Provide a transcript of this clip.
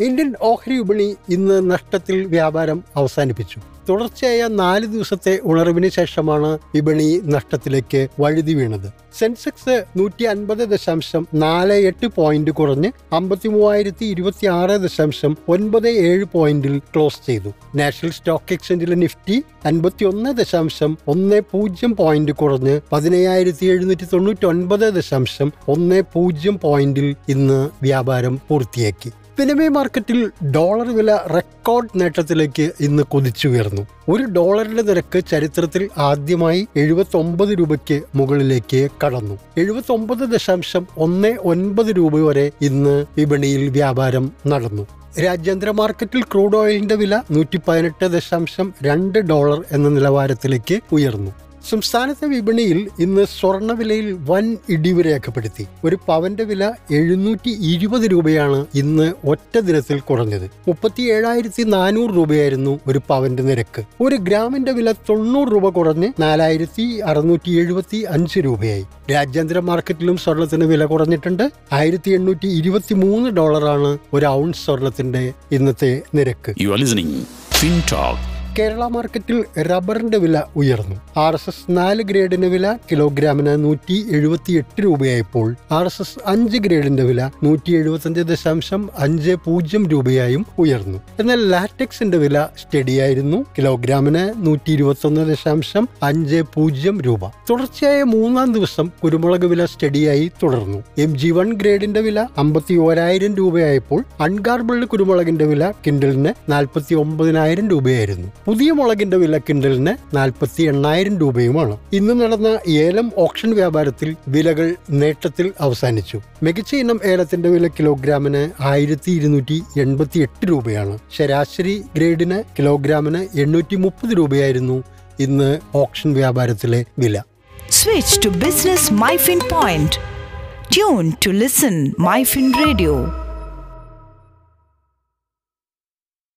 Indian ഓഹരി വിപണി ഇന്ന് നഷ്ടത്തിൽ വ്യാപാരം അവസാനിപ്പിച്ചു. തുടർച്ചയായ നാല് ദിവസത്തെ ഉണർവിന് ശേഷമാണ് വിപണി നഷ്ടത്തിലേക്ക് വഴുതി വീണത്. സെൻസെക്സ് നൂറ്റി അൻപത് ദശാംശം നാല് എട്ട് പോയിന്റ് കുറഞ്ഞ് അമ്പത്തി മൂവായിരത്തി ഇരുപത്തി ആറ് ദശാംശം ഒൻപത് ഏഴ് പോയിന്റിൽ ക്ലോസ് ചെയ്തു. നാഷണൽ സ്റ്റോക്ക് എക്സ്ചേഞ്ചിലെ നിഫ്റ്റി അൻപത്തി ഒന്ന് ദശാംശം ഒന്ന് പൂജ്യം പോയിന്റ് കുറഞ്ഞ് പതിനയ്യായിരത്തി എഴുന്നൂറ്റി തൊണ്ണൂറ്റി ഒൻപത് ദശാംശം ഒന്ന് പൂജ്യം പോയിന്റിൽ ഇന്ന് വ്യാപാരം പൂർത്തിയാക്കി. വിനിമയ മാർക്കറ്റിൽ ഡോളർ വില റെക്കോർഡ് നേട്ടത്തിലേക്ക് ഇന്ന് കുതിച്ചുയർന്നു ഒരു ഡോളറിന്റെ നിരക്ക് ചരിത്രത്തിൽ ആദ്യമായി എഴുപത്തി ഒമ്പത് രൂപയ്ക്ക് മുകളിലേക്ക് കടന്നു. എഴുപത്തി ഒമ്പത് ദശാംശം ഒന്ന് ഒൻപത് രൂപ വരെ ഇന്ന് വിപണിയിൽ വ്യാപാരം നടന്നു. രാജ്യാന്തര മാർക്കറ്റിൽ ക്രൂഡ് ഓയിലിന്റെ വില നൂറ്റി പതിനെട്ട് ദശാംശം രണ്ട് ഡോളർ എന്ന നിലവാരത്തിലേക്ക് ഉയർന്നു. സംസ്ഥാനത്തെ വിപണിയിൽ ഇന്ന് സ്വർണവിലയിൽ വൻ ഇടിവ് രേഖപ്പെടുത്തി. ഒരു പവന്റെ വില എഴുന്നൂറ്റി ഇരുപത് രൂപയാണ് ഇന്ന് ഒറ്റ ദിനത്തിൽ കുറഞ്ഞത്. മുപ്പത്തി ഏഴായിരത്തി നാനൂറ് രൂപയായിരുന്നു ഒരു പവന്റെ നിരക്ക്. ഒരു ഗ്രാമിന്റെ വില തൊണ്ണൂറ് രൂപ കുറഞ്ഞ് നാലായിരത്തി അറുന്നൂറ്റി എഴുപത്തി അഞ്ച് രൂപയായി. രാജ്യാന്തര മാർക്കറ്റിലും സ്വർണത്തിന് വില കുറഞ്ഞിട്ടുണ്ട്. ആയിരത്തി എണ്ണൂറ്റി ഇരുപത്തി മൂന്ന് ഡോളറാണ് ഒരു ഔൺസ് സ്വർണത്തിന്റെ ഇന്നത്തെ നിരക്ക്. യു കേരള മാർക്കറ്റിൽ റബ്ബറിന്റെ വില ഉയർന്നു. ആർ എസ് എസ് നാല് ഗ്രേഡിന്റെ വില കിലോഗ്രാമിന് നൂറ്റി എഴുപത്തി എട്ട് രൂപയായപ്പോൾ ആർ എസ് എസ് അഞ്ച് ഗ്രേഡിന്റെ വില നൂറ്റി എഴുപത്തഞ്ച് ദശാംശം അഞ്ച് പൂജ്യം രൂപയായും ഉയർന്നു. എന്നാൽ ലാറ്റക്സിന്റെ വില സ്റ്റഡിയായിരുന്നു കിലോഗ്രാമിന് നൂറ്റി ഇരുപത്തൊന്ന് ദശാംശം അഞ്ച് പൂജ്യം രൂപ. തുടർച്ചയായ മൂന്നാം ദിവസം കുരുമുളക് വില സ്റ്റഡിയായി തുടർന്നു. എം ജി വൺ ഗ്രേഡിന്റെ വില അമ്പത്തി ഓരായിരം രൂപയായപ്പോൾ അൺഗാർബിൾഡ് കുരുമുളകിന്റെ വില കിൻഡലിന് നാൽപ്പത്തി ഒമ്പതിനായിരം രൂപയായിരുന്നു. പുതിയ മുളകിന്റെ വില കിണ്ടലിന് നാൽപ്പത്തി എണ്ണായിരം രൂപയുമാണ്. ഇന്ന് നടന്ന ഏലം ഓപ്ഷൻ വ്യാപാരത്തിൽ വിലകൾ നേട്ടത്തിൽ അവസാനിച്ചു. മികച്ച ഇനം ഏലത്തിന്റെ വില കിലോഗ്രാമിന് ആയിരത്തി ഇരുന്നൂറ്റി എൺപത്തി എട്ട് രൂപയാണ്. ശരാശരി ഗ്രേഡിന് കിലോഗ്രാമിന് എണ്ണൂറ്റി മുപ്പത് രൂപയായിരുന്നു ഇന്ന് ഓപ്ഷൻ വ്യാപാരത്തിലെ വില. Switch to business MyFin point tune to listen MyFin radio